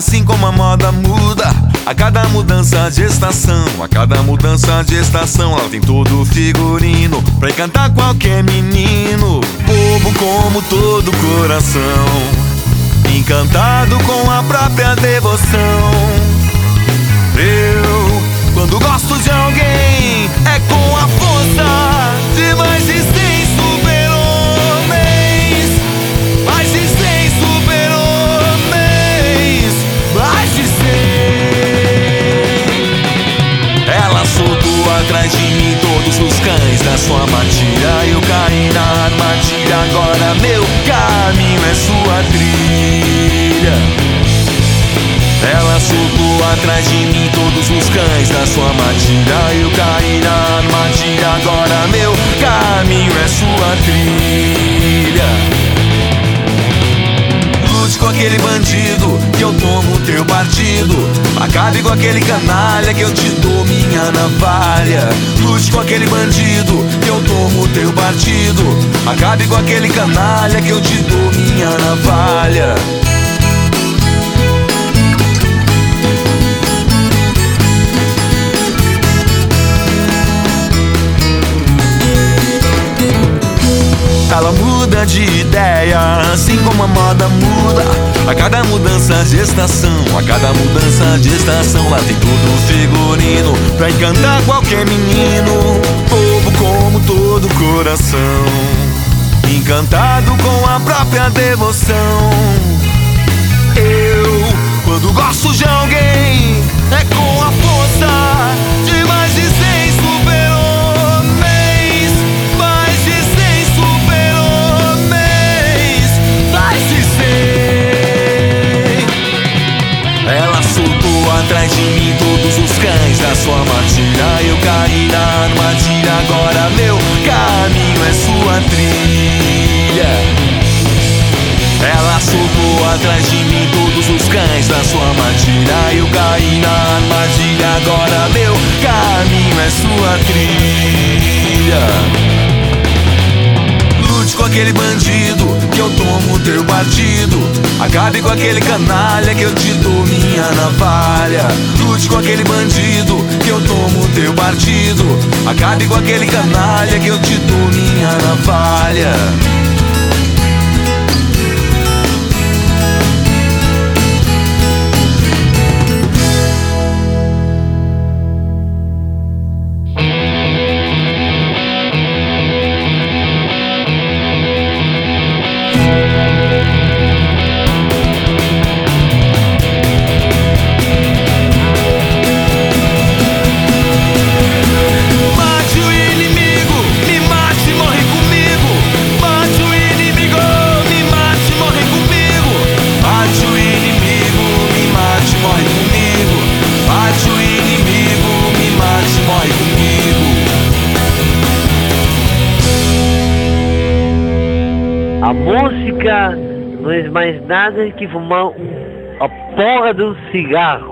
assim como a moda muda. A cada mudança de estação, a cada mudança de estação, ela tem todo o figurino pra encantar qualquer menino. Bobo como todo coração, encantado com a própria devoção. Da sua matilha. Eu caí na armadilha. Agora meu caminho é sua trilha. Ela soltou atrás de mim todos os cães da sua matilha. Eu caí na armadilha, agora meu caminho é sua trilha. Bandido que eu tomo teu partido. Acabe com aquele canalha que eu te dou minha navalha. Lute com aquele bandido que eu tomo teu partido. Acabe com aquele canalha que eu te dou minha navalha. Ela muda de ideia, assim como a moda muda. A cada mudança de estação, a cada mudança de estação, lá tem tudo figurino pra encantar qualquer menino. Bobo como todo coração, encantado com a própria devoção. Soltou atrás de mim todos os cães da sua armadilha. Eu caí na armadilha, agora meu caminho é sua trilha. Lute com aquele bandido que eu tomo teu partido. Acabe com aquele canalha que eu te dou minha navalha. Lute com aquele bandido que eu tomo teu partido. Acabe com aquele canalha que eu te dou minha navalha. A música não é mais nada que fumar um- a porra de um cigarro.